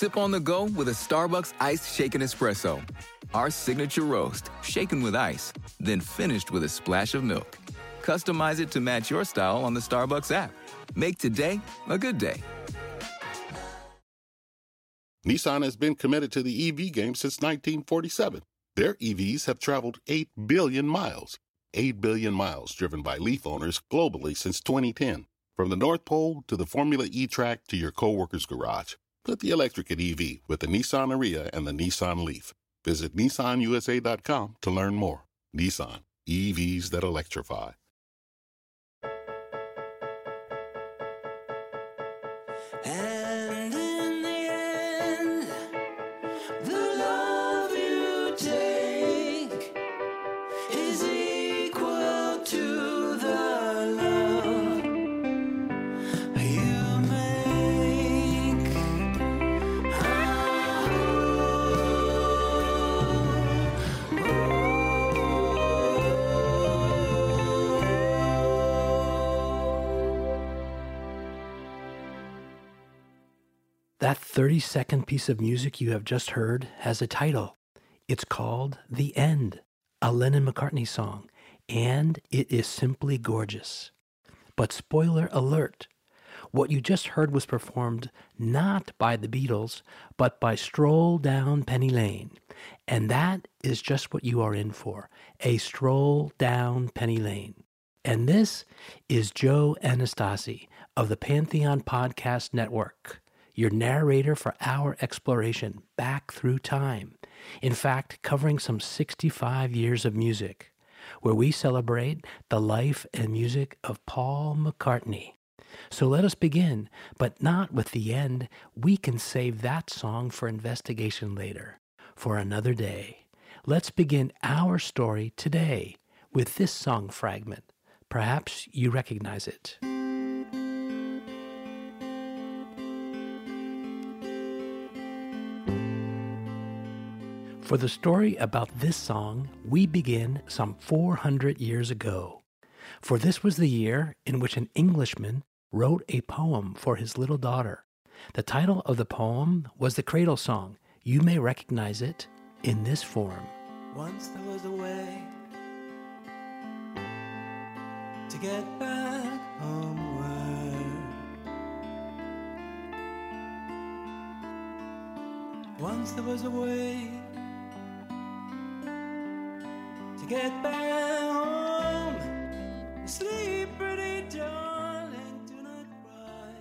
Sip on the go with a Starbucks iced shaken espresso. Our signature roast, shaken with ice, then finished with a splash of milk. Customize it to match your style on the Starbucks app. Make today a good day. Nissan has been committed to the EV game since 1947. Their EVs have traveled 8 billion miles. 8 billion miles driven by Leaf owners globally since 2010. From the North Pole to the Formula E track to your coworker's garage. Put the electric at EV with the Nissan Ariya and the Nissan Leaf. Visit nissanusa.com to learn more. Nissan, EVs that electrify. That 30 second piece of music you have just heard has a title. It's called The End, a Lennon McCartney song, and it is simply gorgeous. But spoiler alert what you just heard was performed not by the Beatles, but by Stroll Down Penny Lane. And that is just what you are in for a stroll down Penny Lane. And this is Joe Anastasi of the Pantheon Podcast Network, your narrator for our exploration back through time. In fact, covering some 65 years of music, where we celebrate the life and music of Paul McCartney. So let us begin, but not with the end. We can save that song for investigation later, for another day. Let's begin our story today with this song fragment. Perhaps you recognize it. For the story about this song, we begin some 400 years ago. For this was the year in which an Englishman wrote a poem for his little daughter. The title of the poem was the Cradle Song. You may recognize it in this form. Once there was a way to get back homeward. Once there was a way get back home. Sleep, pretty darling, do not cry.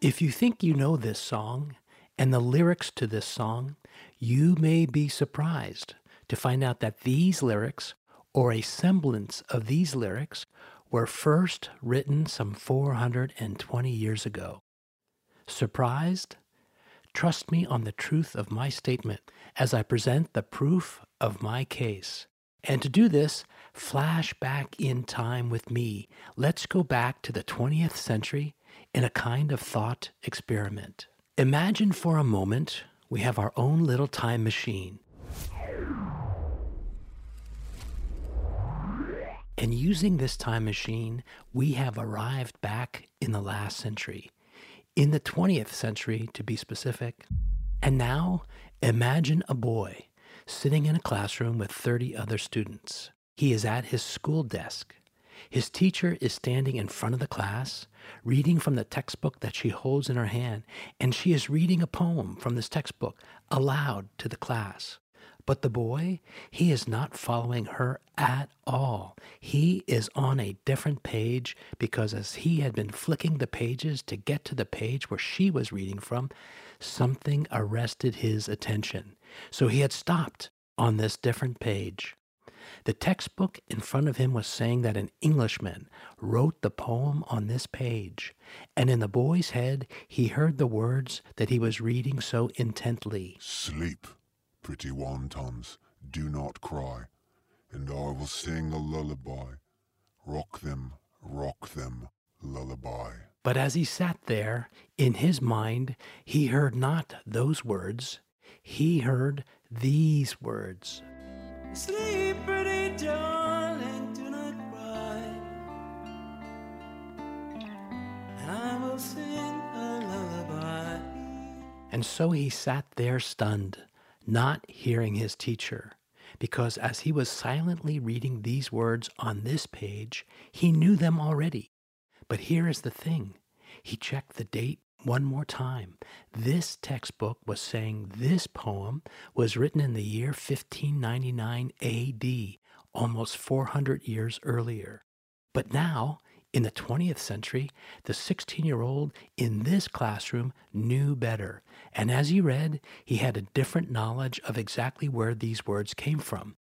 If you think you know this song and the lyrics to this song, you may be surprised to find out that these lyrics, or a semblance of these lyrics, were first written some 420 years ago. Surprised? Trust me on the truth of my statement as I present the proof of my case. And to do this, flash back in time with me. Let's go back to the 20th century in a kind of thought experiment. Imagine for a moment we have our own little time machine. And using this time machine, we have arrived back in the last century, in the 20th century to be specific. And now imagine a boy sitting in a classroom with 30 other students. He is at his school desk. His teacher is standing in front of the class, reading from the textbook that she holds in her hand, and she is reading a poem from this textbook aloud to the class. But the boy, he is not following her at all. He is on a different page because as he had been flicking the pages to get to the page where she was reading from, something arrested his attention. So he had stopped on this different page. The textbook in front of him was saying that an Englishman wrote the poem on this page, and in the boy's head he heard the words that he was reading so intently. Sleep, pretty wontons, do not cry, and I will sing a lullaby. Rock them, rock them, lullaby. But as he sat there, in his mind, he heard not those words, he heard these words. Sleep, pretty darling, do not cry. And I will sing a lullaby. And so he sat there stunned, not hearing his teacher, because as he was silently reading these words on this page, he knew them already. But here is the thing he checked the date one more time. This textbook was saying this poem was written in the year 1599 AD, almost 400 years earlier. But now, in the 20th century, the 16 year old in this classroom knew better. And as he read, he had a different knowledge of exactly where these words came from.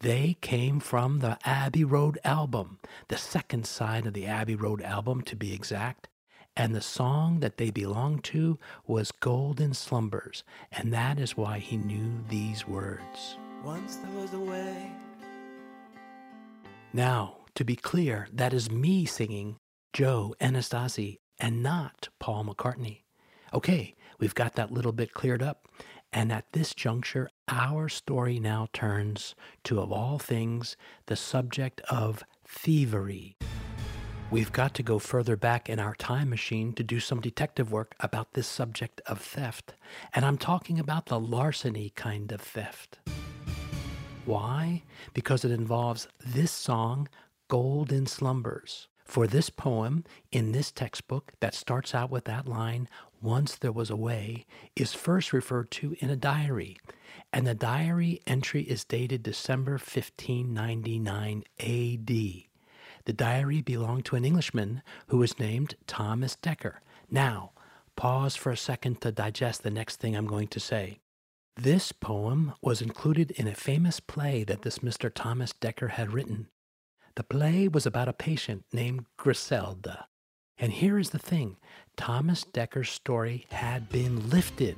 They came from the Abbey Road album, the second side of the Abbey Road album to be exact. And the song that they belonged to was Golden Slumbers, and that is why he knew these words. Once there was a way. Now, to be clear, that is me singing Joe Anastasi and not Paul McCartney. Okay, we've got that little bit cleared up. And at this juncture, our story now turns to, of all things, the subject of thievery. We've got to go further back in our time machine to do some detective work about this subject of theft. And I'm talking about the larceny kind of theft. Why? Because it involves this song, Golden Slumbers. For this poem in this textbook that starts out with that line, Once There Was a Way, is first referred to in a diary. And the diary entry is dated December 1599 AD. The diary belonged to an Englishman who was named Thomas Dekker. Now, pause for a second to digest the next thing I'm going to say. This poem was included in a famous play that this Mr. Thomas Dekker had written. The play was about a patient named Griselda. And here is the thing Thomas Dekker's story had been lifted,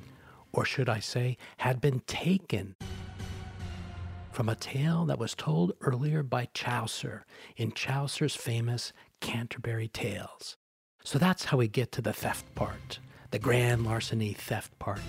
or should I say, had been taken from a tale that was told earlier by Chaucer in Chaucer's famous Canterbury Tales. So that's how we get to the theft part, the grand larceny theft part.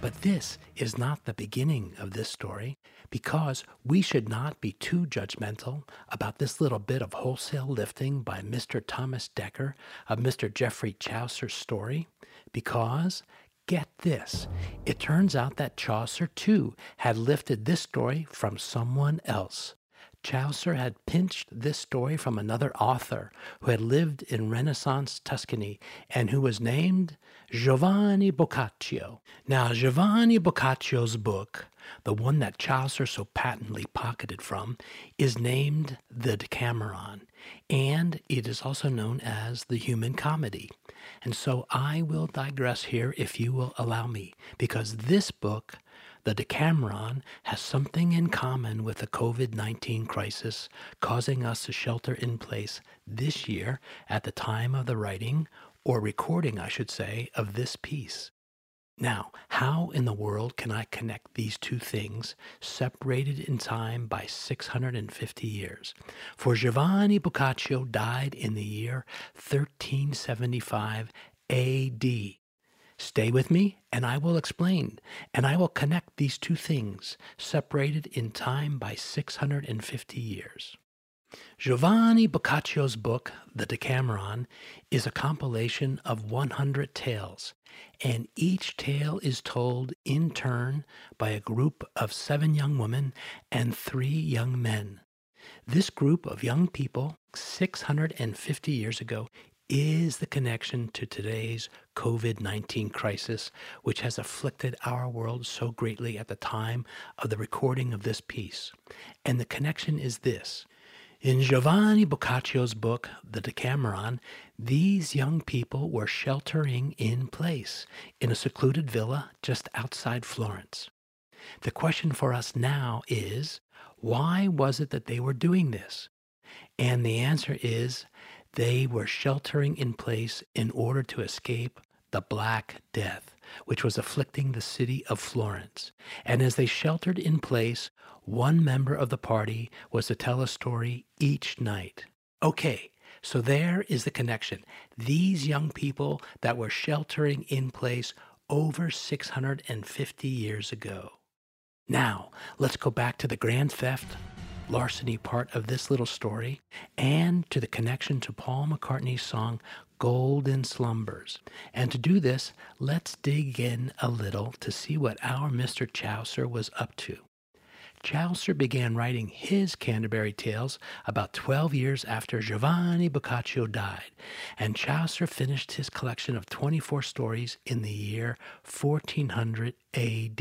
But this is not the beginning of this story because we should not be too judgmental about this little bit of wholesale lifting by Mr. Thomas Dekker of Mr. Geoffrey Chaucer's story because get this. It turns out that Chaucer, too, had lifted this story from someone else. Chaucer had pinched this story from another author who had lived in Renaissance Tuscany and who was named Giovanni Boccaccio. Now, Giovanni Boccaccio's book, the one that Chaucer so patently pocketed from, is named The Decameron, and it is also known as the Human Comedy. And so I will digress here if you will allow me, because this book, the Decameron, has something in common with the COVID 19 crisis causing us to shelter in place this year at the time of the writing, or recording, I should say, of this piece. Now, how in the world can I connect these two things separated in time by 650 years? For Giovanni Boccaccio died in the year 1375 AD. Stay with me and I will explain, and I will connect these two things separated in time by 650 years. Giovanni Boccaccio's book, The Decameron, is a compilation of 100 tales, and each tale is told in turn by a group of seven young women and three young men. This group of young people, 650 years ago, is the connection to today's COVID 19 crisis, which has afflicted our world so greatly at the time of the recording of this piece. And the connection is this. In Giovanni Boccaccio's book, The Decameron, these young people were sheltering in place in a secluded villa just outside Florence. The question for us now is why was it that they were doing this? And the answer is they were sheltering in place in order to escape the Black Death, which was afflicting the city of Florence. And as they sheltered in place, one member of the party was to tell a story each night. Okay, so there is the connection. These young people that were sheltering in place over 650 years ago. Now, let's go back to the grand theft larceny part of this little story and to the connection to Paul McCartney's song Golden Slumbers. And to do this, let's dig in a little to see what our Mr. Chaucer was up to. Chaucer began writing his Canterbury Tales about 12 years after Giovanni Boccaccio died, and Chaucer finished his collection of 24 stories in the year 1400 AD.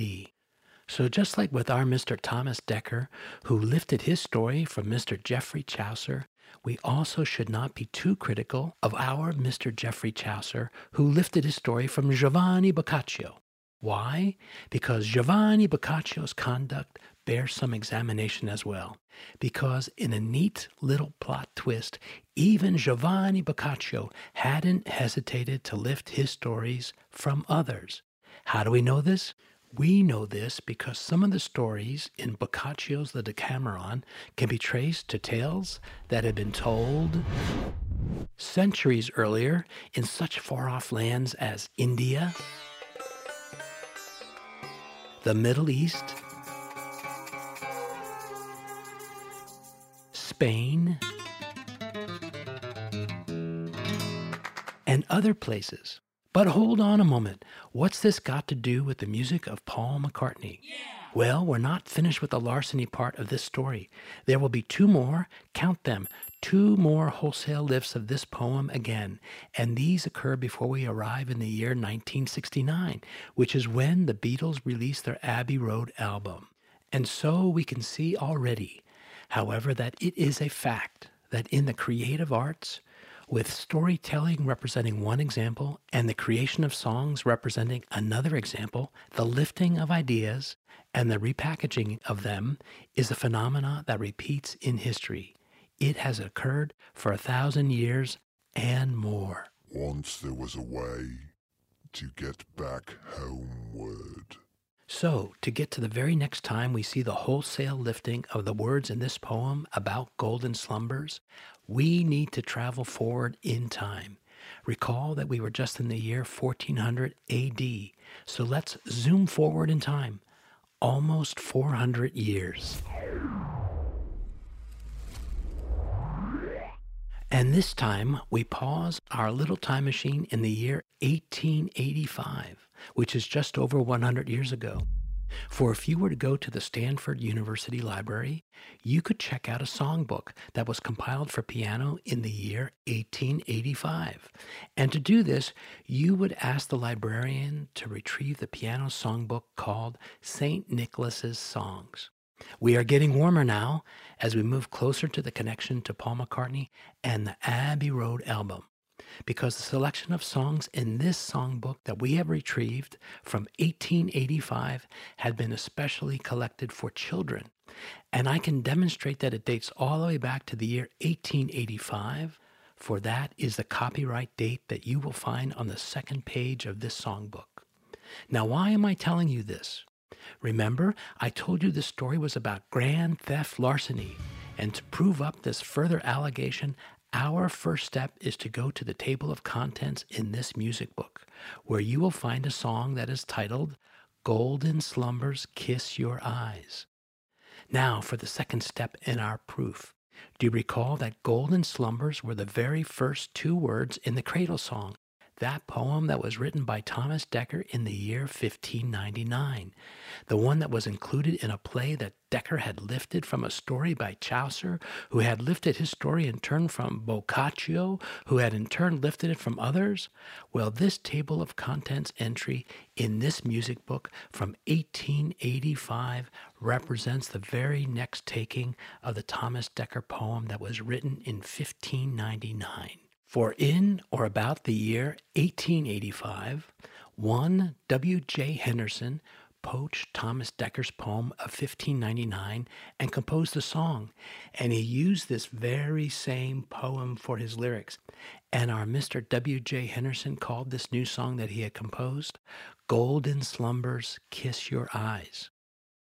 So, just like with our Mr. Thomas Dekker, who lifted his story from Mr. Geoffrey Chaucer, we also should not be too critical of our Mr. Geoffrey Chaucer, who lifted his story from Giovanni Boccaccio. Why? Because Giovanni Boccaccio's conduct bears some examination as well. Because in a neat little plot twist, even Giovanni Boccaccio hadn't hesitated to lift his stories from others. How do we know this? We know this because some of the stories in Boccaccio's The Decameron can be traced to tales that had been told centuries earlier in such far off lands as India, the Middle East, Spain, and other places. But hold on a moment. What's this got to do with the music of Paul McCartney? Yeah. Well, we're not finished with the larceny part of this story. There will be two more, count them, two more wholesale lifts of this poem again, and these occur before we arrive in the year 1969, which is when the Beatles released their Abbey Road album. And so we can see already, however, that it is a fact that in the creative arts, with storytelling representing one example and the creation of songs representing another example, the lifting of ideas and the repackaging of them is a phenomenon that repeats in history. It has occurred for a thousand years and more. Once there was a way to get back homeward. So, to get to the very next time we see the wholesale lifting of the words in this poem about golden slumbers, we need to travel forward in time. Recall that we were just in the year 1400 AD. So let's zoom forward in time, almost 400 years. And this time we pause our little time machine in the year 1885, which is just over 100 years ago. For if you were to go to the Stanford University Library, you could check out a songbook that was compiled for piano in the year 1885. And to do this, you would ask the librarian to retrieve the piano songbook called St. Nicholas's Songs. We are getting warmer now as we move closer to the connection to Paul McCartney and the Abbey Road album because the selection of songs in this songbook that we have retrieved from 1885 had been especially collected for children. And I can demonstrate that it dates all the way back to the year 1885, for that is the copyright date that you will find on the second page of this songbook. Now, why am I telling you this? Remember, I told you this story was about grand theft larceny. And to prove up this further allegation, our first step is to go to the table of contents in this music book, where you will find a song that is titled Golden Slumbers Kiss Your Eyes. Now, for the second step in our proof. Do you recall that golden slumbers were the very first two words in the cradle song? That poem that was written by Thomas Dekker in the year 1599, the one that was included in a play that Dekker had lifted from a story by Chaucer, who had lifted his story in turn from Boccaccio, who had in turn lifted it from others? Well, this table of contents entry in this music book from 1885 represents the very next taking of the Thomas Dekker poem that was written in 1599. For in or about the year 1885, one W.J. Henderson poached Thomas Dekker's poem of 1599 and composed the song. And he used this very same poem for his lyrics. And our Mr. W.J. Henderson called this new song that he had composed, Golden Slumbers Kiss Your Eyes.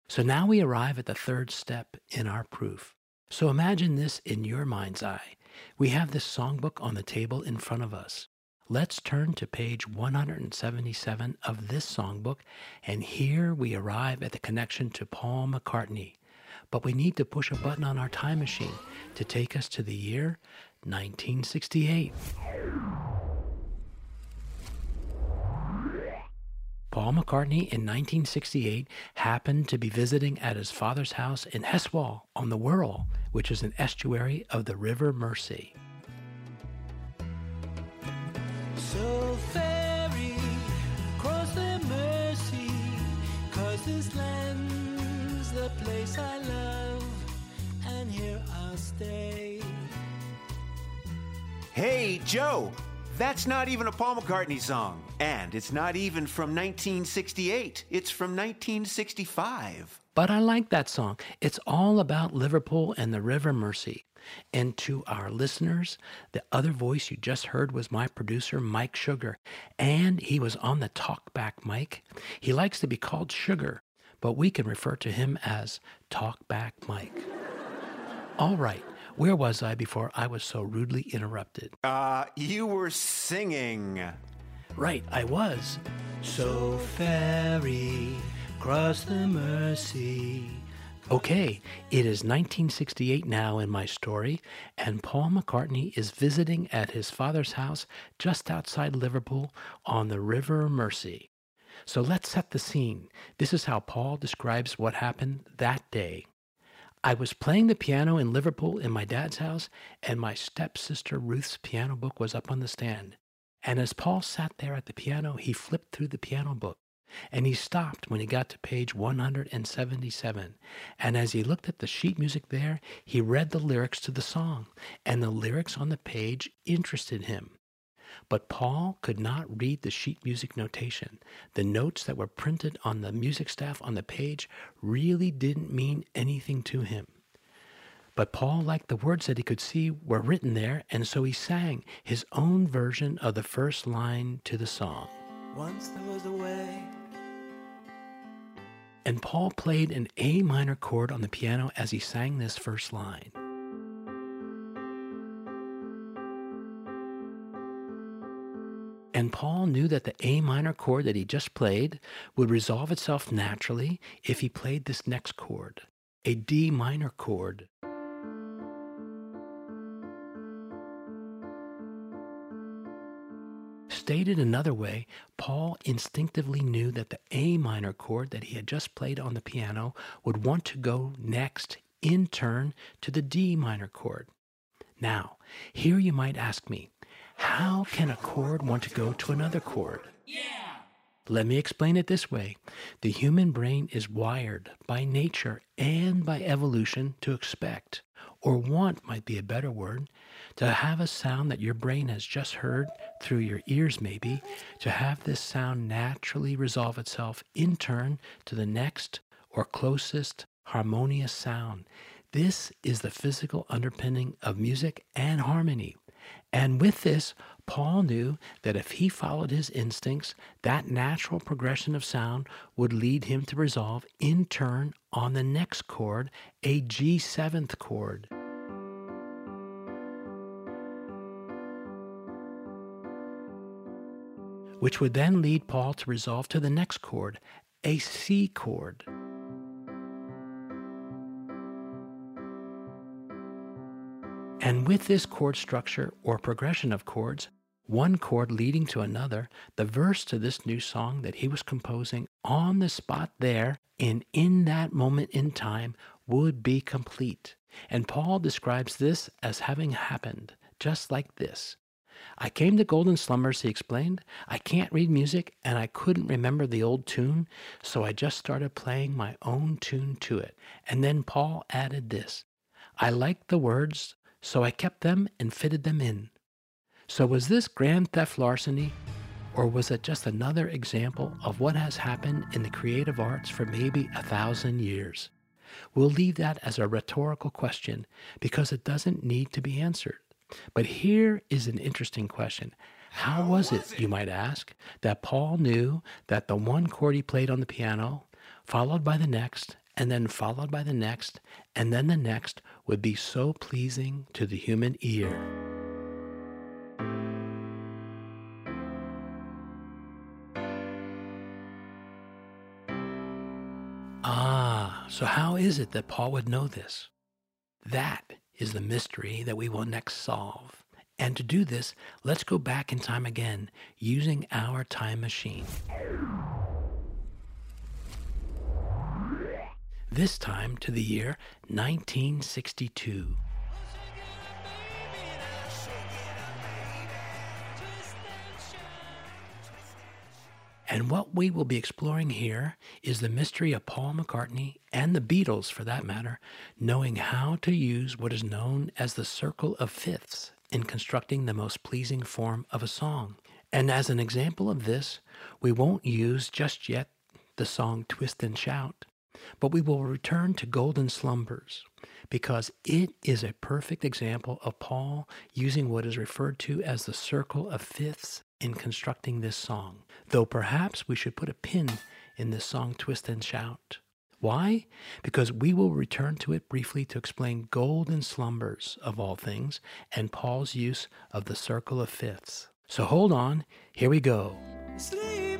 So now we arrive at the third step in our proof. So imagine this in your mind's eye. We have this songbook on the table in front of us. Let's turn to page 177 of this songbook, and here we arrive at the connection to Paul McCartney. But we need to push a button on our time machine to take us to the year 1968. Paul McCartney in 1968 happened to be visiting at his father's house in Heswall on the Wirral, which is an estuary of the River Mersey. So ferry across the Mersey, cause this land's the place I love, and here I'll stay. Hey, Joe! That's not even a Paul McCartney song. And it's not even from 1968. It's from 1965. But I like that song. It's all about Liverpool and the River Mersey. And to our listeners, the other voice you just heard was my producer, Mike Sugar. And he was on the talkback Mike. He likes to be called Sugar, but we can refer to him as Talkback Mike. All right, where was I before I was so rudely interrupted? Uh, you were singing. Right, I was. So ferry, cross the Mersey. Okay, it is 1968 now in my story, and Paul McCartney is visiting at his father's house just outside Liverpool on the River Mersey. So let's set the scene. This is how Paul describes what happened that day. I was playing the piano in Liverpool in my dad's house, and my stepsister Ruth's piano book was up on the stand. And as Paul sat there at the piano, he flipped through the piano book. And he stopped when he got to page 177. And as he looked at the sheet music there, he read the lyrics to the song. And the lyrics on the page interested him. But Paul could not read the sheet music notation. The notes that were printed on the music staff on the page really didn't mean anything to him. But Paul liked the words that he could see were written there, and so he sang his own version of the first line to the song. Once there was a way. And Paul played an A minor chord on the piano as he sang this first line. And Paul knew that the A minor chord that he just played would resolve itself naturally if he played this next chord, a D minor chord. Stated another way, Paul instinctively knew that the A minor chord that he had just played on the piano would want to go next in turn to the D minor chord. Now, here you might ask me, how can a chord want to go to another chord? Yeah. Let me explain it this way. The human brain is wired by nature and by evolution to expect, or want might be a better word, to have a sound that your brain has just heard through your ears, maybe, to have this sound naturally resolve itself in turn to the next or closest harmonious sound. This is the physical underpinning of music and harmony. And with this, Paul knew that if he followed his instincts, that natural progression of sound would lead him to resolve in turn on the next chord, a G seventh chord. Which would then lead Paul to resolve to the next chord, a C chord. And with this chord structure or progression of chords, one chord leading to another, the verse to this new song that he was composing on the spot there and in that moment in time would be complete. And Paul describes this as having happened just like this. I came to Golden Slumbers, he explained. I can't read music and I couldn't remember the old tune, so I just started playing my own tune to it. And then Paul added this I liked the words, so I kept them and fitted them in. So was this grand theft larceny? Or was it just another example of what has happened in the creative arts for maybe a thousand years? We'll leave that as a rhetorical question because it doesn't need to be answered. But here is an interesting question. How was it, you might ask, that Paul knew that the one chord he played on the piano, followed by the next, and then followed by the next, and then the next, would be so pleasing to the human ear? Ah, so how is it that Paul would know this? That is the mystery that we will next solve. And to do this, let's go back in time again using our time machine. This time to the year 1962. And what we will be exploring here is the mystery of Paul McCartney and the Beatles, for that matter, knowing how to use what is known as the circle of fifths in constructing the most pleasing form of a song. And as an example of this, we won't use just yet the song Twist and Shout, but we will return to Golden Slumbers because it is a perfect example of Paul using what is referred to as the circle of fifths in constructing this song, though perhaps we should put a pin in this song Twist and Shout. Why? Because we will return to it briefly to explain golden slumbers of all things and Paul's use of the circle of fifths. So hold on, here we go. Sleep,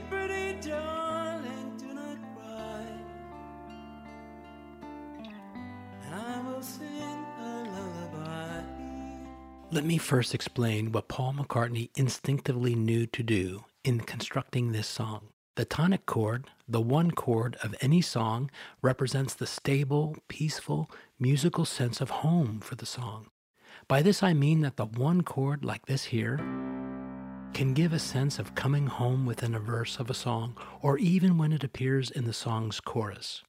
Let me first explain what Paul McCartney instinctively knew to do in constructing this song. The tonic chord, the one chord of any song, represents the stable, peaceful, musical sense of home for the song. By this I mean that the one chord, like this here, can give a sense of coming home within a verse of a song, or even when it appears in the song's chorus.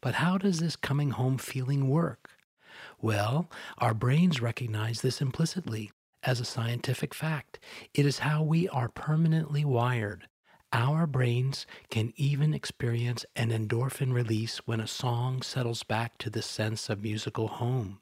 But how does this coming home feeling work? Well, our brains recognize this implicitly as a scientific fact. It is how we are permanently wired. Our brains can even experience an endorphin release when a song settles back to the sense of musical home.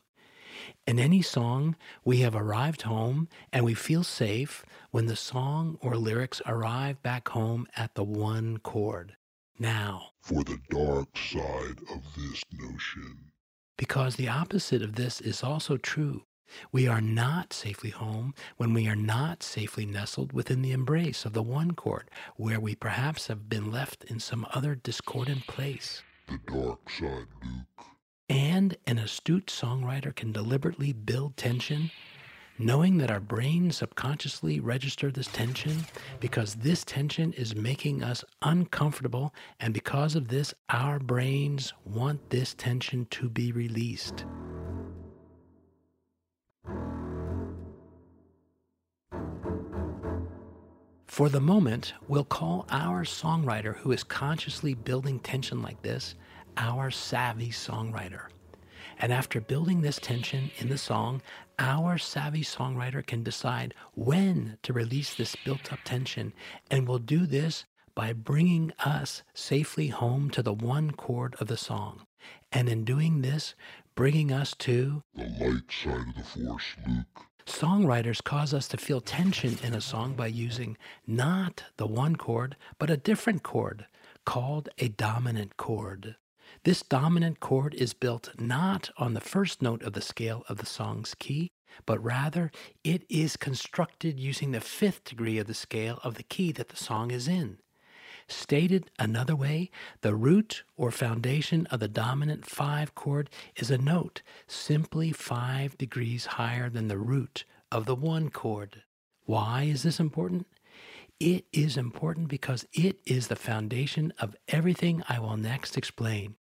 In any song, we have arrived home and we feel safe when the song or lyrics arrive back home at the one chord. Now, For the dark side of this notion. Because the opposite of this is also true. We are not safely home when we are not safely nestled within the embrace of the one chord, where we perhaps have been left in some other discordant place. The dark side, Luke. And an astute songwriter can deliberately build tension, knowing that our brains subconsciously register this tension because this tension is making us uncomfortable, and because of this, our brains want this tension to be released. For the moment, we'll call our songwriter who is consciously building tension like this our savvy songwriter. And after building this tension in the song, our savvy songwriter can decide when to release this built up tension and will do this by bringing us safely home to the one chord of the song. And in doing this, bringing us to The light side of the force, Luke. Songwriters cause us to feel tension in a song by using not the one chord, but a different chord called a dominant chord. This dominant chord is built not on the first note of the scale of the song's key, but rather it is constructed using the fifth degree of the scale of the key that the song is in. Stated another way, the root or foundation of the dominant five chord is a note simply five degrees higher than the root of the one chord. Why is this important? It is important because it is the foundation of everything I will next explain.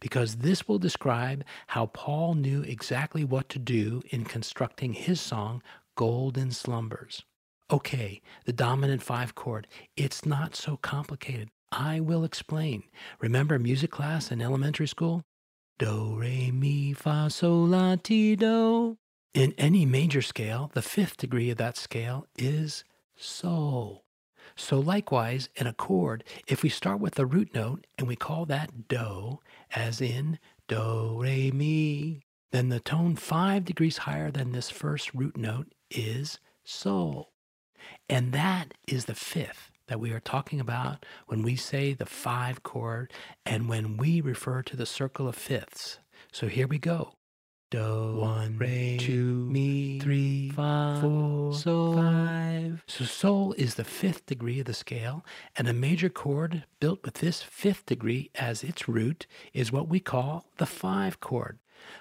Because this will describe how Paul knew exactly what to do in constructing his song, Golden Slumbers. Okay, the dominant five chord, it's not so complicated. I will explain. Remember music class in elementary school? Do, re, mi, fa, sol, la, ti, do. In any major scale, the fifth degree of that scale is sol. So, likewise, in a chord, if we start with the root note and we call that do, as in do, re, mi, then the tone five degrees higher than this first root note is sol. And that is the fifth that we are talking about when we say the five chord and when we refer to the circle of fifths. So here we go. Do, one, re, two, mi, three, five, four, sol, five. So sol is the fifth degree of the scale, and a major chord built with this fifth degree as its root is what we call the five chord.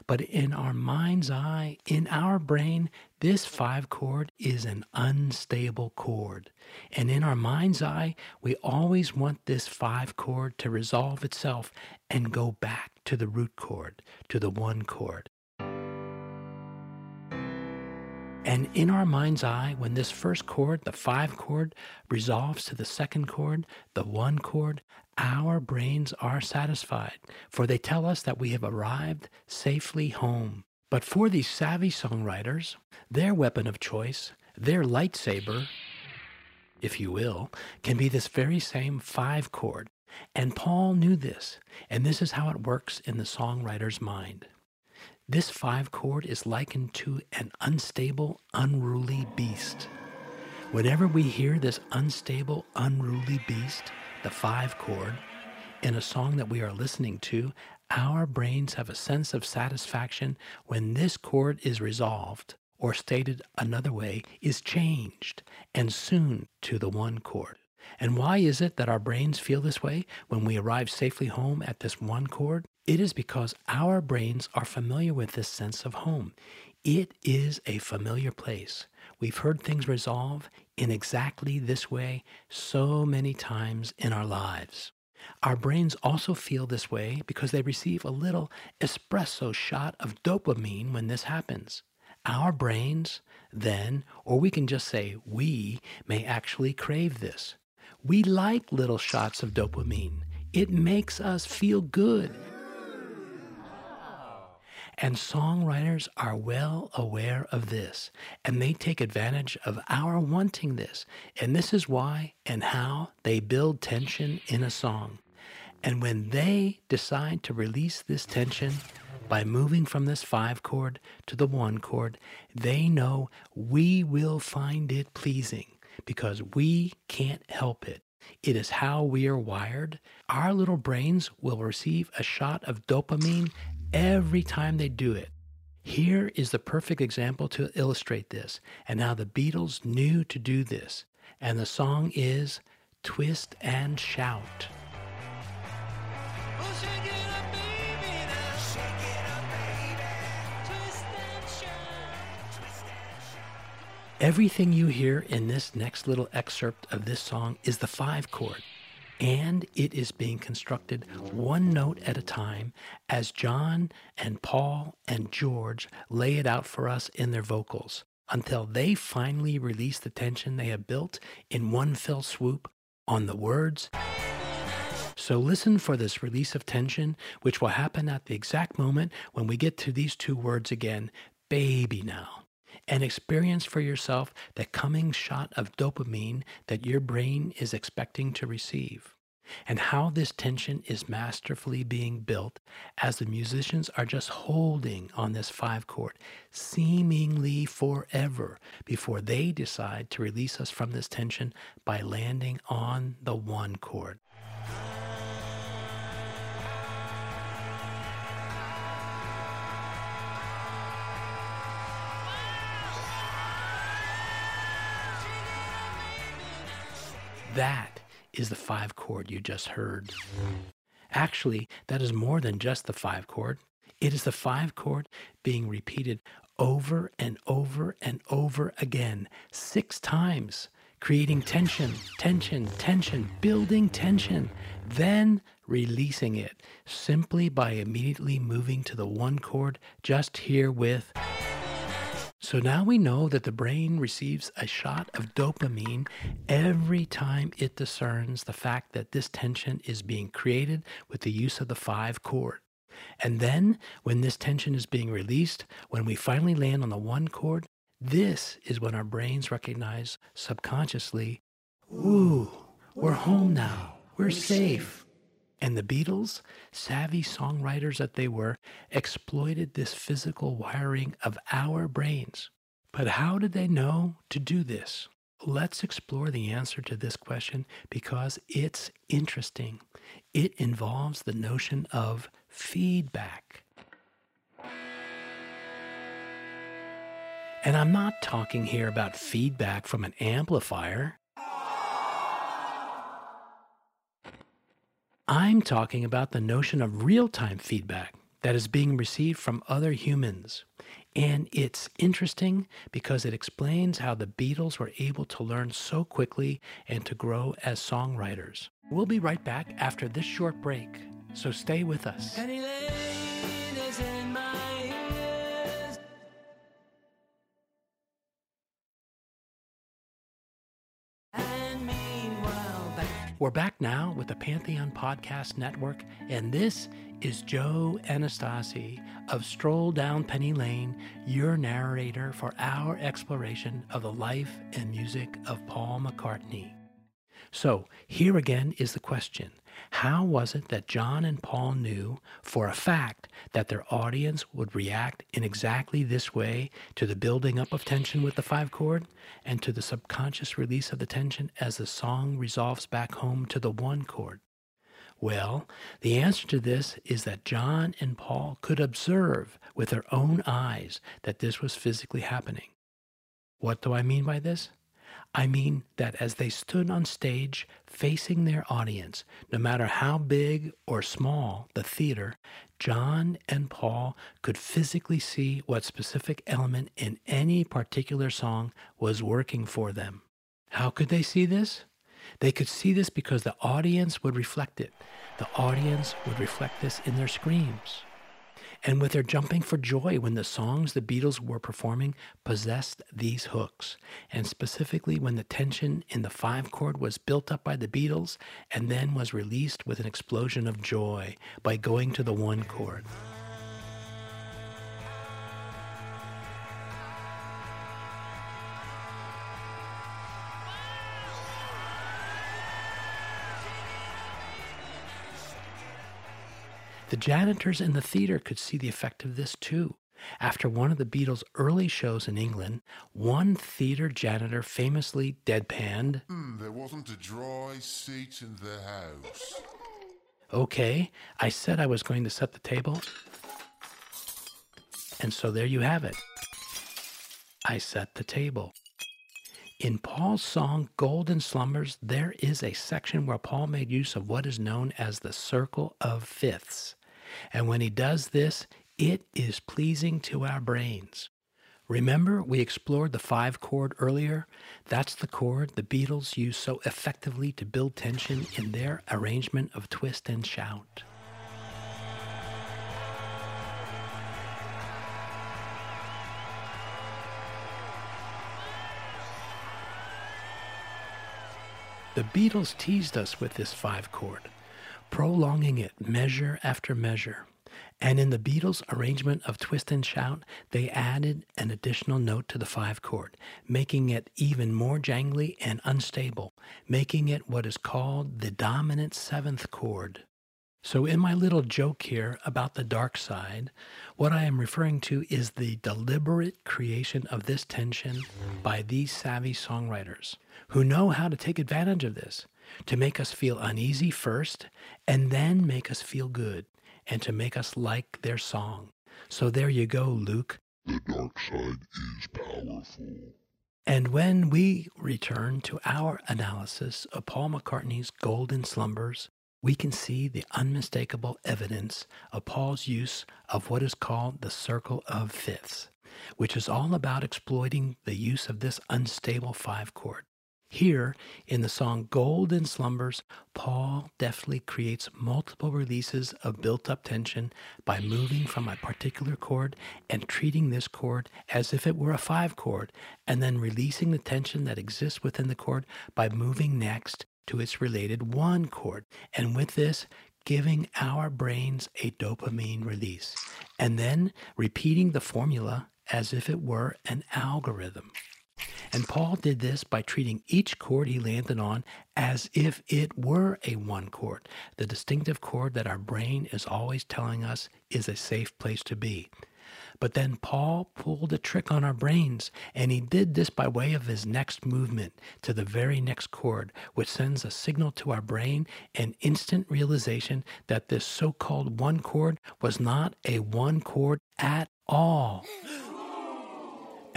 But in our mind's eye, in our brain, this five chord is an unstable chord. And in our mind's eye, we always want this five chord to resolve itself and go back to the root chord, to the one chord. And in our mind's eye, when this first chord, the five chord, resolves to the second chord, the one chord, our brains are satisfied, for they tell us that we have arrived safely home. But for these savvy songwriters, their weapon of choice, their lightsaber, if you will, can be this very same five chord. And Paul knew this, and this is how it works in the songwriter's mind. This five chord is likened to an unstable, unruly beast. Whenever we hear this unstable, unruly beast, the five chord, in a song that we are listening to, our brains have a sense of satisfaction when this chord is resolved, or stated another way, is changed, and soon to the one chord. And why is it that our brains feel this way when we arrive safely home at this one chord? It is because our brains are familiar with this sense of home. It is a familiar place. We've heard things resolve in exactly this way so many times in our lives. Our brains also feel this way because they receive a little espresso shot of dopamine when this happens. Our brains, then, or we can just say we, may actually crave this. We like little shots of dopamine. It makes us feel good. And songwriters are well aware of this, and they take advantage of our wanting this. And this is why and how they build tension in a song. And when they decide to release this tension by moving from this five chord to the one chord, they know we will find it pleasing because we can't help it. It is how we are wired. Our little brains will receive a shot of dopamine every time they do it. Here is the perfect example to illustrate this and how the Beatles knew to do this. And the song is Twist and Shout. Everything you hear in this next little excerpt of this song is the five chord and it is being constructed one note at a time as John and Paul and George lay it out for us in their vocals until they finally release the tension they have built in one fell swoop on the words. So listen for this release of tension, which will happen at the exact moment when we get to these two words again, baby now and experience for yourself the coming shot of dopamine that your brain is expecting to receive. And how this tension is masterfully being built as the musicians are just holding on this five chord, seemingly forever, before they decide to release us from this tension by landing on the one chord. That is the five chord you just heard. Actually, that is more than just the five chord. It is the five chord being repeated over and over and over again, six times, creating tension, tension, tension, building tension, then releasing it simply by immediately moving to the one chord just here with. So now we know that the brain receives a shot of dopamine every time it discerns the fact that this tension is being created with the use of the five chord. And then, when this tension is being released, when we finally land on the one chord, this is when our brains recognize subconsciously, Ooh, we're home now, we're safe. And the Beatles, savvy songwriters that they were, exploited this physical wiring of our brains. But how did they know to do this? Let's explore the answer to this question because it's interesting. It involves the notion of feedback. And I'm not talking here about feedback from an amplifier. I'm talking about the notion of real time feedback that is being received from other humans. And it's interesting because it explains how the Beatles were able to learn so quickly and to grow as songwriters. We'll be right back after this short break, so stay with us. We're back now with the Pantheon Podcast Network, and this is Joe Anastasi of Stroll Down Penny Lane, your narrator for our exploration of the life and music of Paul McCartney. So, here again is the question How was it that John and Paul knew for a fact that their audience would react in exactly this way to the building up of tension with the five chord and to the subconscious release of the tension as the song resolves back home to the one chord? Well, the answer to this is that John and Paul could observe with their own eyes that this was physically happening. What do I mean by this? I mean that as they stood on stage facing their audience, no matter how big or small the theater, John and Paul could physically see what specific element in any particular song was working for them. How could they see this? They could see this because the audience would reflect it. The audience would reflect this in their screams. And with their jumping for joy when the songs the Beatles were performing possessed these hooks, and specifically when the tension in the five chord was built up by the Beatles and then was released with an explosion of joy by going to the one chord. The janitors in the theater could see the effect of this too. After one of the Beatles' early shows in England, one theater janitor famously deadpanned, Hmm, there wasn't a dry seat in the house. Okay, I said I was going to set the table. And so there you have it. I set the table. In Paul's song Golden Slumbers, there is a section where Paul made use of what is known as the circle of fifths. And when he does this, it is pleasing to our brains. Remember, we explored the five chord earlier? That's the chord the Beatles used so effectively to build tension in their arrangement of Twist and Shout. The Beatles teased us with this five chord, prolonging it measure after measure. And in the Beatles' arrangement of Twist and Shout, they added an additional note to the five chord, making it even more jangly and unstable, making it what is called the dominant seventh chord. So, in my little joke here about the dark side, what I am referring to is the deliberate creation of this tension by these savvy songwriters who know how to take advantage of this to make us feel uneasy first and then make us feel good and to make us like their song. So, there you go, Luke. The dark side is powerful. And when we return to our analysis of Paul McCartney's Golden Slumbers, we can see the unmistakable evidence of Paul's use of what is called the circle of fifths. which is all about exploiting the use of this unstable five chord. Here, in the song Golden Slumbers, Paul deftly creates multiple releases of built up tension by moving from a particular chord and treating this chord as if it were a five chord, and then releasing the tension that exists within the chord by moving next to its related one chord. And with this, giving our brains a dopamine release, and then repeating the formula as if it were an algorithm. And Paul did this by treating each chord he landed on as if it were a one chord, the distinctive chord that our brain is always telling us is a safe place to be. But then Paul pulled a trick on our brains, and he did this by way of his next movement to the very next chord, which sends a signal to our brain an instant realization that this so called one chord was not a one chord at all.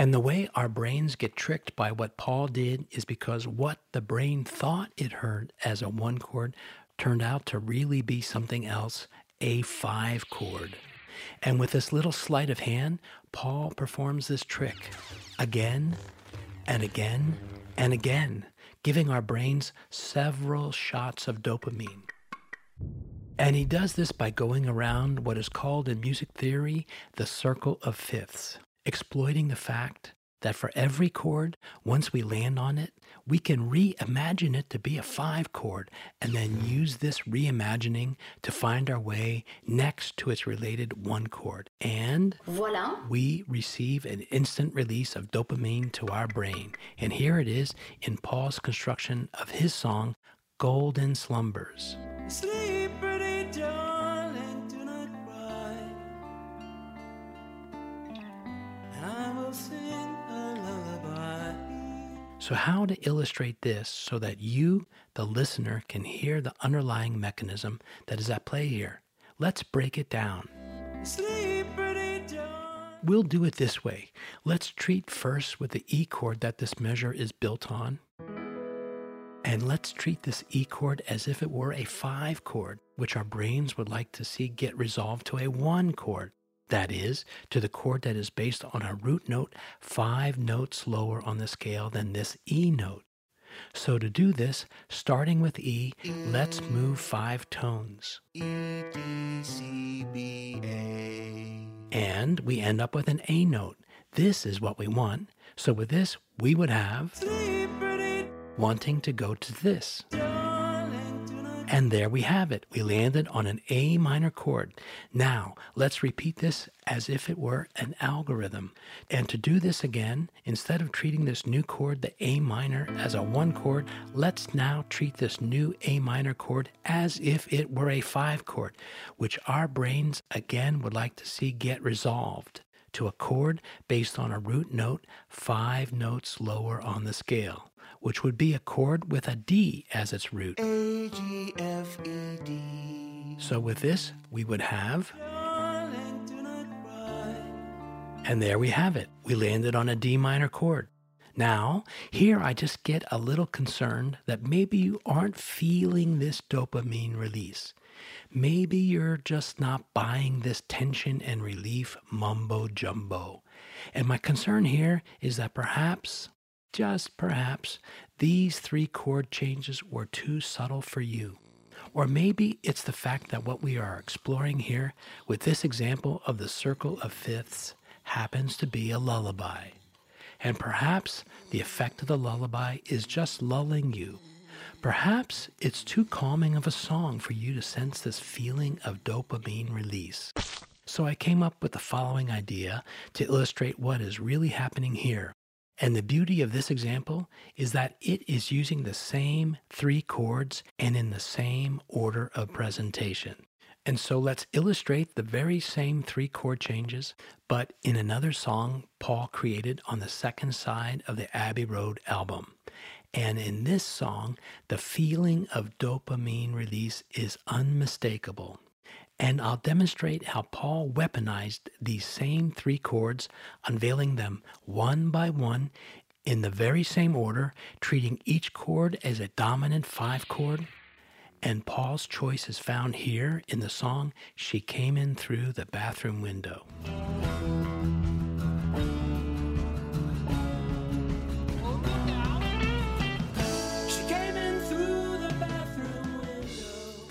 And the way our brains get tricked by what Paul did is because what the brain thought it heard as a one chord turned out to really be something else, a five chord. And with this little sleight of hand, Paul performs this trick again and again and again, giving our brains several shots of dopamine. And he does this by going around what is called in music theory the circle of fifths exploiting the fact that for every chord, once we land on it, we can reimagine it to be a five chord and then mm-hmm. use this reimagining to find our way next to its related one chord. And Voila. we receive an instant release of dopamine to our brain. And here it is in Paul's construction of his song, Golden Slumbers. Sleep, So, how to illustrate this so that you, the listener, can hear the underlying mechanism that is at play here? Let's break it down. We'll do it this way. Let's treat first with the E chord that this measure is built on. And let's treat this E chord as if it were a five chord, which our brains would like to see get resolved to a one chord. That is, to the chord that is based on a root note five notes lower on the scale than this E note. So to do this, starting with E, let's move five tones. E, D, C, B, A. And we end up with an A note. This is what we want. So with this, we would have wanting to go to this. And there we have it. We landed on an A minor chord. Now, let's repeat this as if it were an algorithm. And to do this again, instead of treating this new chord, the A minor, as a one chord, let's now treat this new A minor chord as if it were a five chord, which our brains again would like to see get resolved to a chord based on a root note five notes lower on the scale, which would be a chord with a D as its root. A, G, F, E, D. So with this, we would have, darling, do not cry. and there we have it. We landed on a D minor chord. Now, here I just get a little concerned that maybe you aren't feeling this dopamine release. Maybe you're just not buying this tension and relief mumbo jumbo. And my concern here is that perhaps, just perhaps, these three chord changes were too subtle for you. Or maybe it's the fact that what we are exploring here with this example of the circle of fifths happens to be a lullaby. And perhaps the effect of the lullaby is just lulling you. Perhaps it's too calming of a song for you to sense this feeling of dopamine release. So I came up with the following idea to illustrate what is really happening here. And the beauty of this example is that it is using the same three chords and in the same order of presentation. And so let's illustrate the very same three chord changes, but in another song Paul created on the second side of the Abbey Road album. And in this song, the feeling of dopamine release is unmistakable. And I'll demonstrate how Paul weaponized these same three chords, unveiling them one by one in the very same order, treating each chord as a dominant five chord. And Paul's choice is found here in the song She Came In Through the Bathroom Window.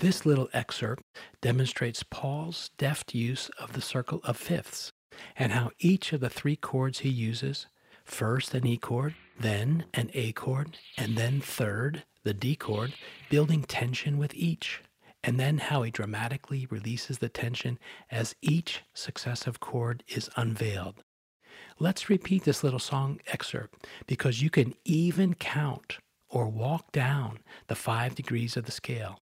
This little excerpt demonstrates Paul's deft use of the circle of fifths and how each of the three chords he uses first an E chord, then an A chord, and then third, the D chord, building tension with each, and then how he dramatically releases the tension as each successive chord is unveiled. Let's repeat this little song excerpt because you can even count or walk down the five degrees of the scale.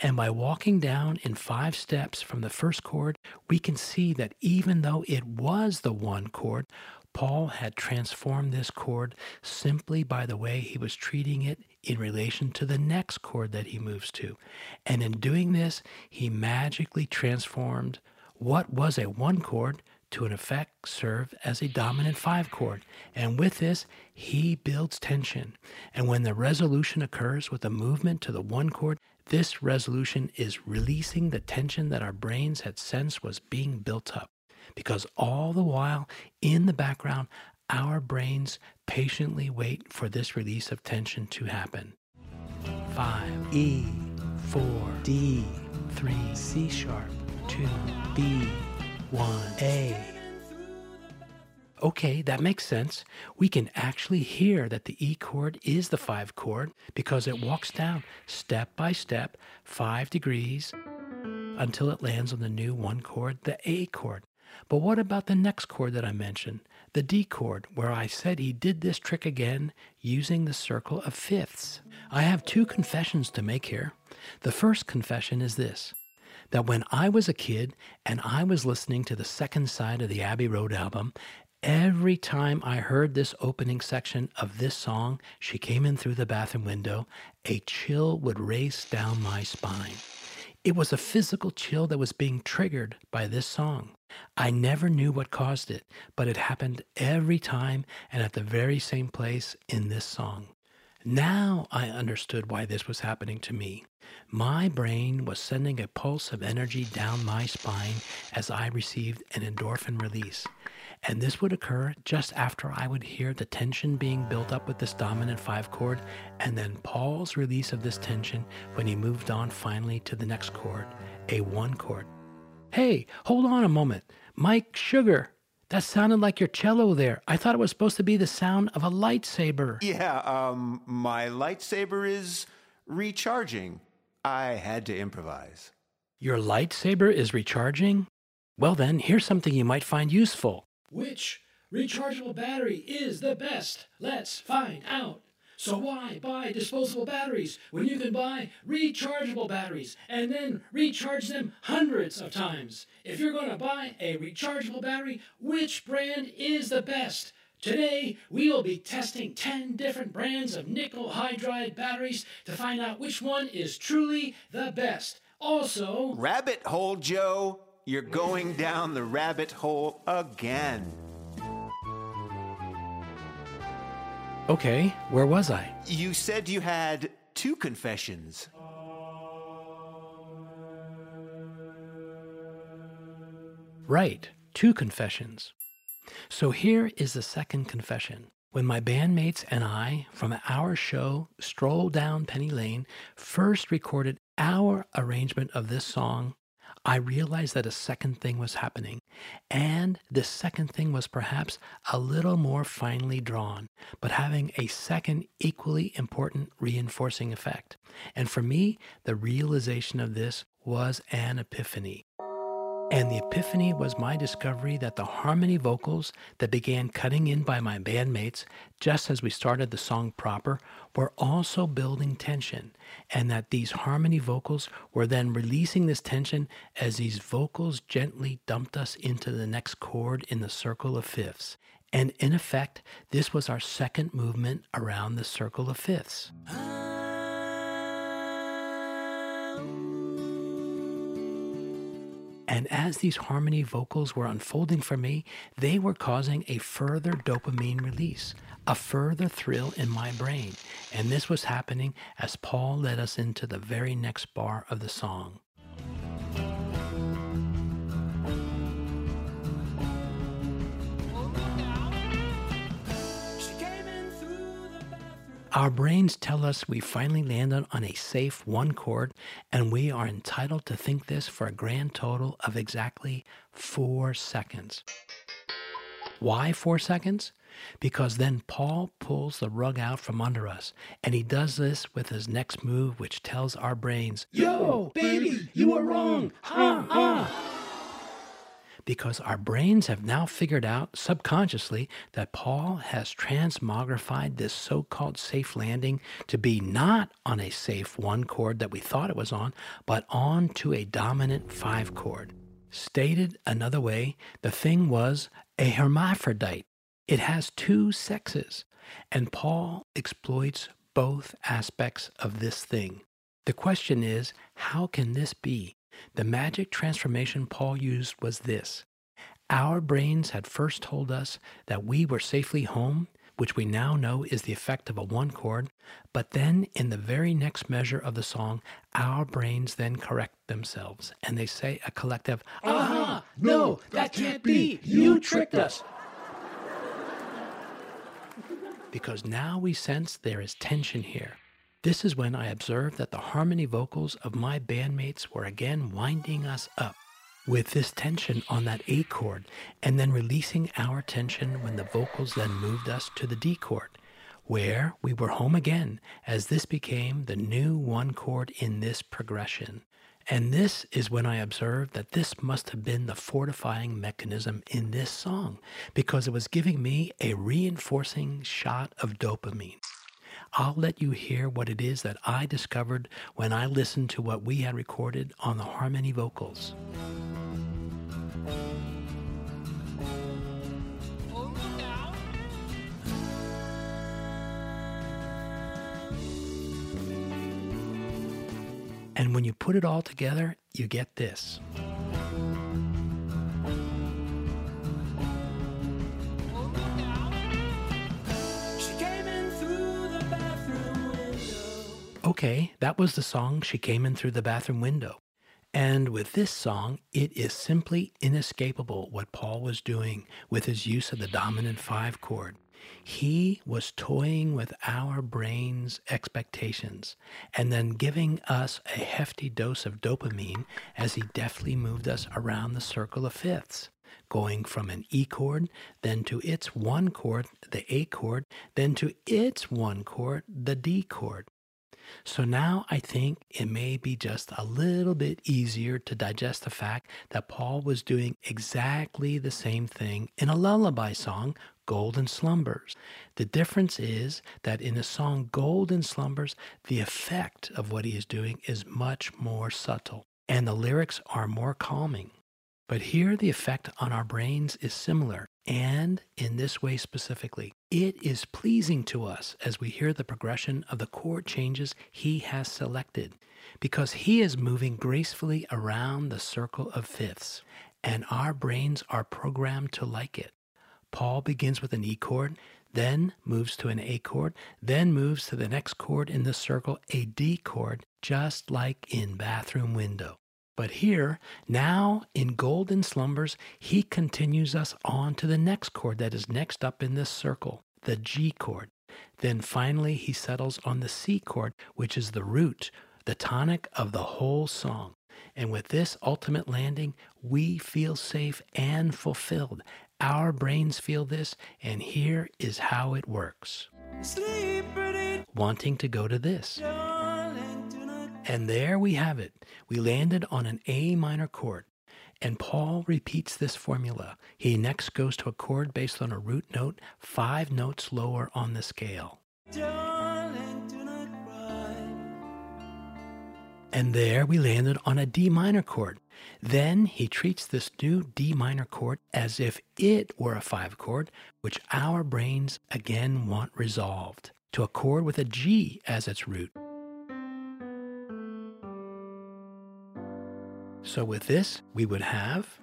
And by walking down in five steps from the first chord, we can see that even though it was the one chord, Paul had transformed this chord simply by the way he was treating it in relation to the next chord that he moves to. And in doing this, he magically transformed what was a one chord to in effect serve as a dominant five chord. And with this, he builds tension. And when the resolution occurs with a movement to the one chord, this resolution is releasing the tension that our brains had sensed was being built up. Because all the while, in the background, our brains patiently wait for this release of tension to happen. 5, E, 4, D, 3, C sharp, 2, B, 1, A. Okay, that makes sense. We can actually hear that the E chord is the 5 chord because it walks down step by step 5 degrees until it lands on the new 1 chord, the A chord. But what about the next chord that I mentioned, the D chord, where I said he did this trick again using the circle of fifths? I have two confessions to make here. The first confession is this that when I was a kid and I was listening to the second side of the Abbey Road album, every time I heard this opening section of this song, She Came In Through the Bathroom Window, a chill would race down my spine. It was a physical chill that was being triggered by this song. I never knew what caused it, but it happened every time and at the very same place in this song. Now I understood why this was happening to me. My brain was sending a pulse of energy down my spine as I received an endorphin release. And this would occur just after I would hear the tension being built up with this dominant five chord, and then Paul's release of this tension when he moved on finally to the next chord, a one chord. Hey, hold on a moment. Mike Sugar, that sounded like your cello there. I thought it was supposed to be the sound of a lightsaber. Yeah, um, my lightsaber is recharging. I had to improvise. Your lightsaber is recharging? Well, then, here's something you might find useful. Which rechargeable battery is the best? Let's find out. So why buy disposable batteries when you can buy rechargeable batteries and then recharge them hundreds of times? If you're going to buy a rechargeable battery, which brand is the best? Today, we will be testing 10 different brands of nickel hydride batteries to find out which one is truly the best. Also, Rabbit hole, Joe. You're going down the rabbit hole again. Okay, where was I? You said you had two confessions. Right, two confessions. So here is the second confession. When my bandmates and I, from our show Stroll Down Penny Lane, first recorded our arrangement of this song, I realized that a second thing was happening. And this second thing was perhaps a little more finely drawn, but having a second equally important reinforcing effect. And for me, the realization of this was an epiphany. And the epiphany was my discovery that the harmony vocals that began cutting in by my bandmates just as we started the song proper were also building tension, and that these harmony vocals were then releasing this tension as these vocals gently dumped us into the next chord in the circle of fifths. And in effect, this was our second movement around the circle of fifths. And as these harmony vocals were unfolding for me, they were causing a further dopamine release, a further thrill in my brain. And this was happening as Paul led us into the very next bar of the song. Our brains tell us we finally landed on a safe one chord, and we are entitled to think this for a grand total of exactly four seconds. Why four seconds? Because then Paul pulls the rug out from under us, and he does this with his next move, which tells our brains, Yo, baby, you were wrong. Ha ha. Because our brains have now figured out subconsciously that Paul has transmogrified this so called safe landing to be not on a safe one chord that we thought it was on, but on to a dominant five chord. Stated another way, the thing was a hermaphrodite. It has two sexes, and Paul exploits both aspects of this thing. The question is, how can this be? The magic transformation Paul used was this. Our brains had first told us that we were safely home, which we now know is the effect of a one chord, but then in the very next measure of the song, our brains then correct themselves and they say a collective, Aha! No, that can't be. You tricked us. because now we sense there is tension here. This is when I observed that the harmony vocals of my bandmates were again winding us up with this tension on that A chord and then releasing our tension when the vocals then moved us to the D chord, where we were home again as this became the new one chord in this progression. And this is when I observed that this must have been the fortifying mechanism in this song because it was giving me a reinforcing shot of dopamine. I'll let you hear what it is that I discovered when I listened to what we had recorded on the harmony vocals. And when you put it all together, you get this. Okay, that was the song She Came In Through the Bathroom Window. And with this song, it is simply inescapable what Paul was doing with his use of the dominant five chord. He was toying with our brain's expectations and then giving us a hefty dose of dopamine as he deftly moved us around the circle of fifths, going from an E chord, then to its one chord, the A chord, then to its one chord, the D chord. So now I think it may be just a little bit easier to digest the fact that Paul was doing exactly the same thing in a lullaby song, Golden Slumbers. The difference is that in the song Golden Slumbers, the effect of what he is doing is much more subtle and the lyrics are more calming. But here the effect on our brains is similar, and in this way specifically. It is pleasing to us as we hear the progression of the chord changes he has selected, because he is moving gracefully around the circle of fifths, and our brains are programmed to like it. Paul begins with an E chord, then moves to an A chord, then moves to the next chord in the circle, a D chord, just like in Bathroom Window. But here, now in Golden Slumbers, he continues us on to the next chord that is next up in this circle, the G chord. Then finally, he settles on the C chord, which is the root, the tonic of the whole song. And with this ultimate landing, we feel safe and fulfilled. Our brains feel this, and here is how it works. Sleep Wanting to go to this. Darling, do not And there we have it. We landed on an A minor chord. And Paul repeats this formula. He next goes to a chord based on a root note, five notes lower on the scale. Darling, do not cry. And there we landed on a D minor chord. Then he treats this new D minor chord as if it were a five chord, which our brains again want resolved to a chord with a G as its root. So with this, we would have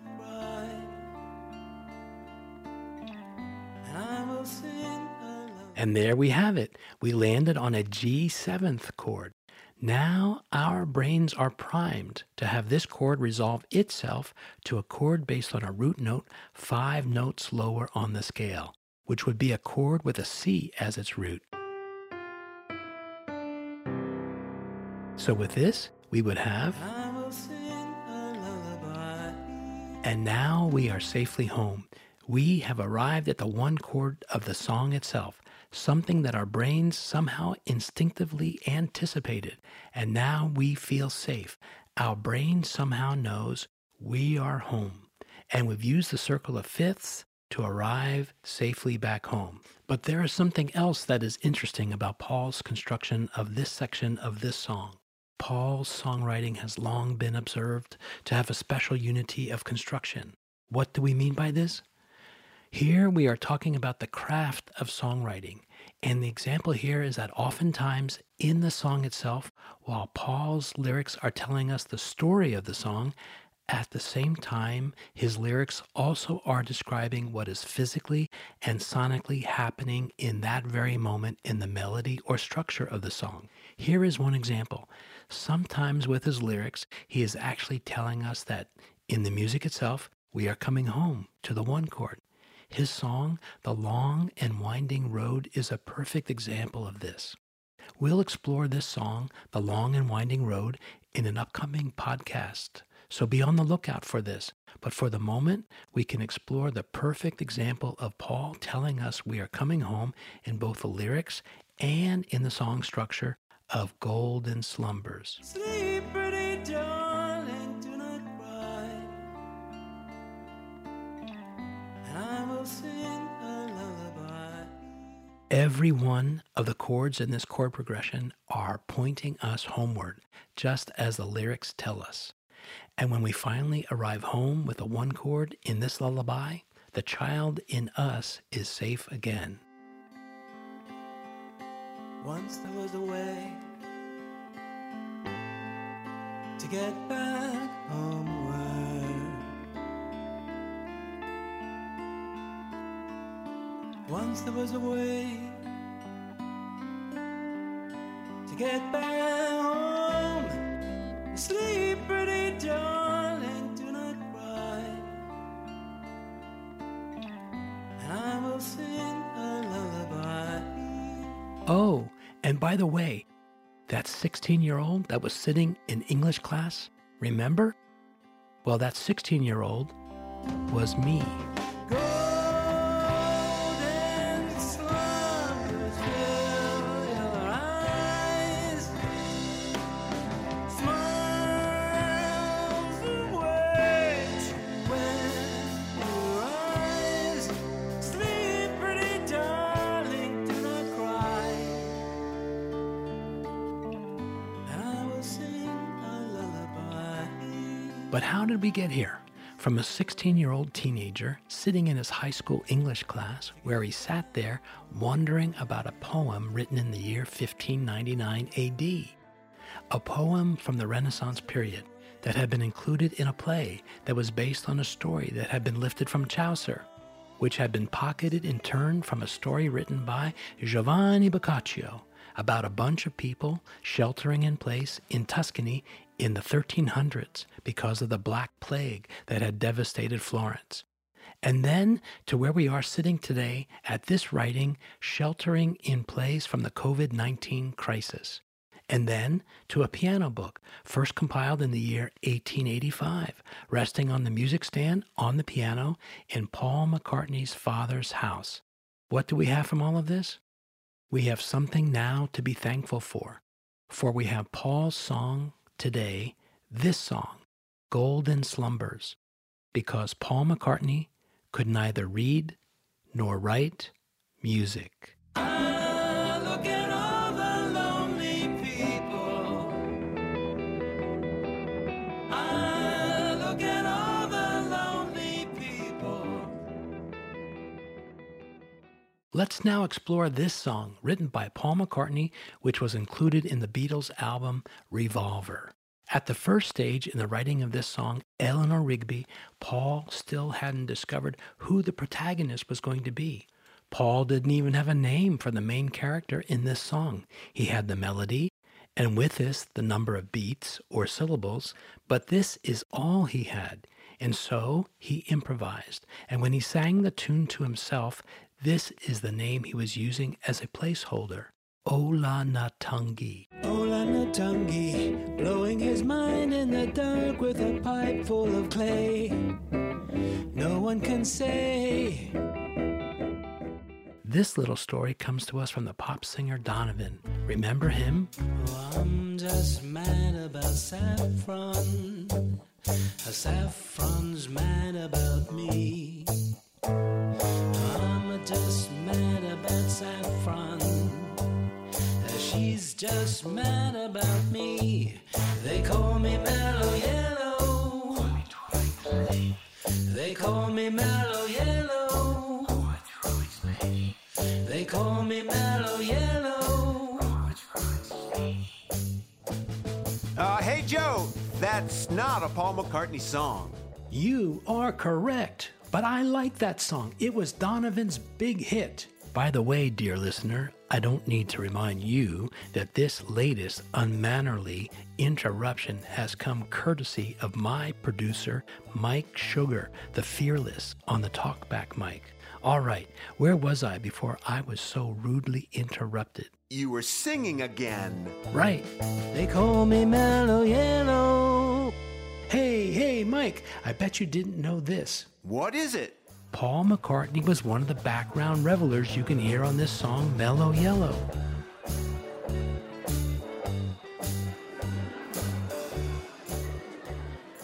And there we have it. We landed on a G seventh chord. Now our brains are primed to have this chord resolve itself to a chord based on a root note five notes lower on the scale, which would be a chord with a C as its root. So with this, we would have. And now we are safely home. We have arrived at the one chord of the song itself, something that our brains somehow instinctively anticipated. And now we feel safe. Our brain somehow knows we are home. And we've used the circle of fifths to arrive safely back home. But there is something else that is interesting about Paul's construction of this section of this song. Paul's songwriting has long been observed to have a special unity of construction. What do we mean by this? Here we are talking about the craft of songwriting. And the example here is that oftentimes in the song itself, while Paul's lyrics are telling us the story of the song, at the same time, his lyrics also are describing what is physically and sonically happening in that very moment in the melody or structure of the song. Here is one example. Sometimes with his lyrics, he is actually telling us that in the music itself, we are coming home to the one chord. His song, The Long and Winding Road, is a perfect example of this. We'll explore this song, The Long and Winding Road, in an upcoming podcast. So be on the lookout for this. But for the moment, we can explore the perfect example of Paul telling us we are coming home in both the lyrics and in the song structure of Golden Slumbers. Sleep, pretty darling, do not cry. And I will sing a lullaby. Every one of the chords in this chord progression are pointing us homeward, just as the lyrics tell us. And when we finally arrive home with a one chord in this lullaby, the child in us is safe again. Once there was a way to get back homeward. Once there was a way to get back home. Sleep, pretty darling, do not cry. And I will sing a lullaby. Oh, and by the way, that 16 year old that was sitting in English class, remember? Well, that 16 year old was me. Golden But how did we get here? From a 16 year old teenager sitting in his high school English class, where he sat there wondering about a poem written in the year 1599 AD. A poem from the Renaissance period that had been included in a play that was based on a story that had been lifted from Chaucer, which had been pocketed in turn from a story written by Giovanni Boccaccio about a bunch of people sheltering in place in Tuscany in the 1300s because of the Black Plague that had devastated Florence. And then to where we are sitting today at this writing, sheltering in place from the COVID 19 crisis. And then to a piano book, first compiled in the year 1885, resting on the music stand on the piano in Paul McCartney's father's house. What do we have from all of this? We have something now to be thankful for, for we have Paul's song today, this song, Golden Slumbers, because Paul McCartney could neither read nor write music. Let's now explore this song written by Paul McCartney, which was included in the Beatles album Revolver. At the first stage in the writing of this song, Eleanor Rigby, Paul still hadn't discovered who the protagonist was going to be. Paul didn't even have a name for the main character in this song. He had the melody, and with this, the number of beats or syllables, but this is all he had. And so he improvised. And when he sang the tune to himself, this is the name he was using as a placeholder Ola Natangi. Ola Olatungi, blowing his mind in the dark with a pipe full of clay. No one can say. This little story comes to us from the pop singer Donovan. Remember him? Oh, I'm just mad about saffron. A saffron's mad about me. I'm just mad about saffron. She's just mad about me. They call me mellow yellow. They call me mellow yellow. They call me mellow yellow. Uh, hey, Joe, that's not a Paul McCartney song. You are correct, but I like that song. It was Donovan's big hit. By the way, dear listener, I don't need to remind you that this latest unmannerly interruption has come courtesy of my producer, Mike Sugar, the fearless, on the talkback mic. All right, where was I before I was so rudely interrupted? You were singing again. Right. They call me Mellow Yellow. Hey, hey, Mike, I bet you didn't know this. What is it? Paul McCartney was one of the background revelers you can hear on this song, Mellow Yellow.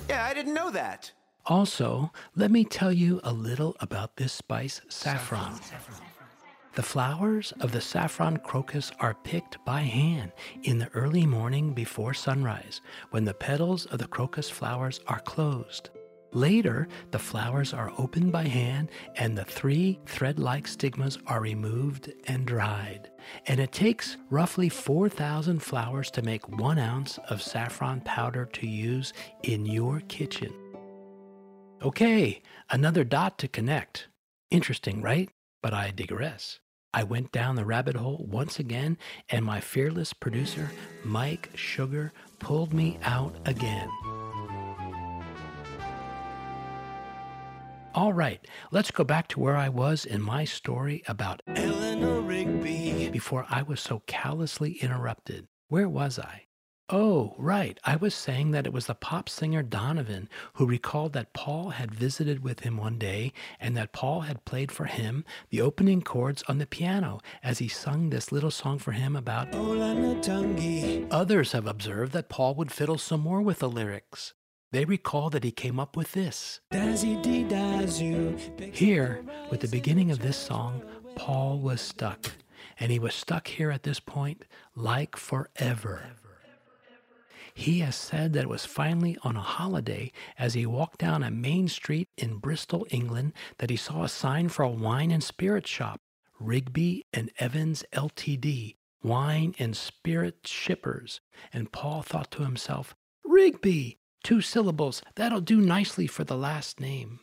Yeah, I didn't know that. Also, let me tell you a little about this spice, saffron. The flowers of the saffron crocus are picked by hand in the early morning before sunrise, when the petals of the crocus flowers are closed. Later, the flowers are opened by hand and the three thread like stigmas are removed and dried. And it takes roughly 4,000 flowers to make one ounce of saffron powder to use in your kitchen. Okay, another dot to connect. Interesting, right? But I digress. I went down the rabbit hole once again, and my fearless producer, Mike Sugar, pulled me out again. All right, let's go back to where I was in my story about Eleanor Rigby. before I was so callously interrupted. Where was I? Oh, right. I was saying that it was the pop singer Donovan who recalled that Paul had visited with him one day and that Paul had played for him the opening chords on the piano as he sung this little song for him about. Others have observed that Paul would fiddle some more with the lyrics. They recall that he came up with this. Dazzy dee dazu. Here, with the beginning of this song, Paul was stuck. And he was stuck here at this point like forever. He has said that it was finally on a holiday as he walked down a main street in Bristol, England, that he saw a sign for a wine and spirit shop, Rigby and Evans Ltd., wine and spirit shippers. And Paul thought to himself, Rigby, two syllables, that'll do nicely for the last name.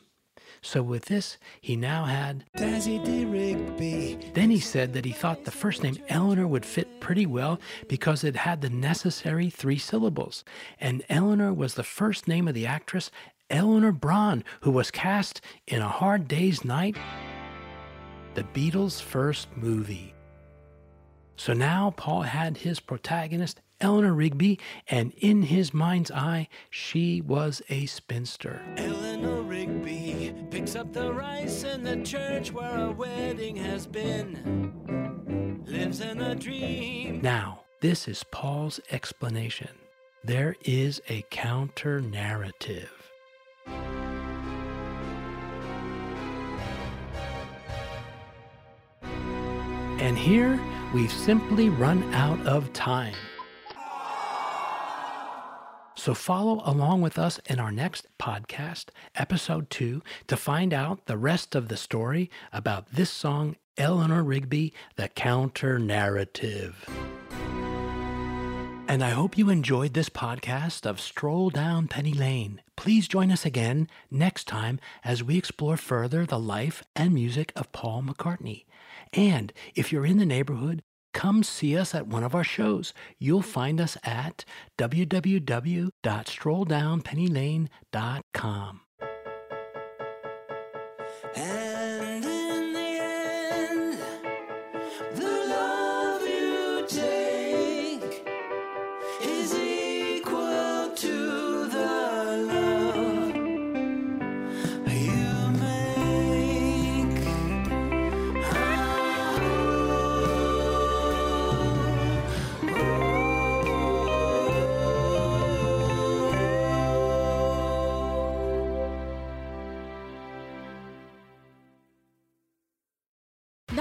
So with this, he now had Dazzy dee Rigby. then he said that he thought the first name Eleanor would fit pretty well because it had the necessary three syllables. And Eleanor was the first name of the actress Eleanor Bron, who was cast in A Hard Day's Night, the Beatles' first movie. So now Paul had his protagonist, Eleanor Rigby, and in his mind's eye, she was a spinster. Eleanor Rigby picks up the rice in the church where a wedding has been. Lives in a dream. Now, this is Paul's explanation. There is a counter narrative. And here we've simply run out of time. So follow along with us in our next podcast, episode two, to find out the rest of the story about this song, Eleanor Rigby, the counter narrative. And I hope you enjoyed this podcast of Stroll Down Penny Lane. Please join us again next time as we explore further the life and music of Paul McCartney. And if you're in the neighborhood, come see us at one of our shows. You'll find us at www.strolldownpennylane.com.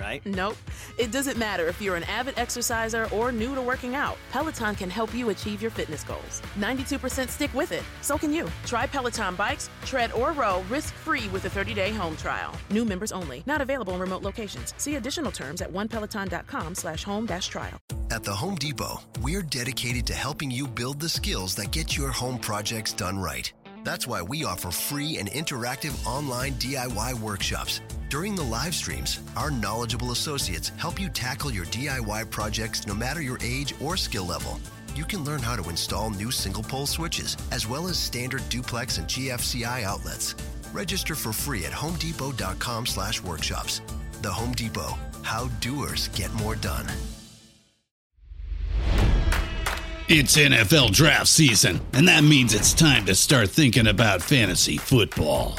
right? Nope. It doesn't matter if you're an avid exerciser or new to working out. Peloton can help you achieve your fitness goals. 92% stick with it. So can you. Try Peloton bikes, tread or row risk-free with a 30-day home trial. New members only. Not available in remote locations. See additional terms at onepeloton.com slash home dash trial. At the Home Depot, we're dedicated to helping you build the skills that get your home projects done right. That's why we offer free and interactive online DIY workshops. During the live streams, our knowledgeable associates help you tackle your DIY projects no matter your age or skill level. You can learn how to install new single pole switches, as well as standard duplex and GFCI outlets. Register for free at homedepot.com slash workshops. The Home Depot, how doers get more done. It's NFL draft season, and that means it's time to start thinking about fantasy football.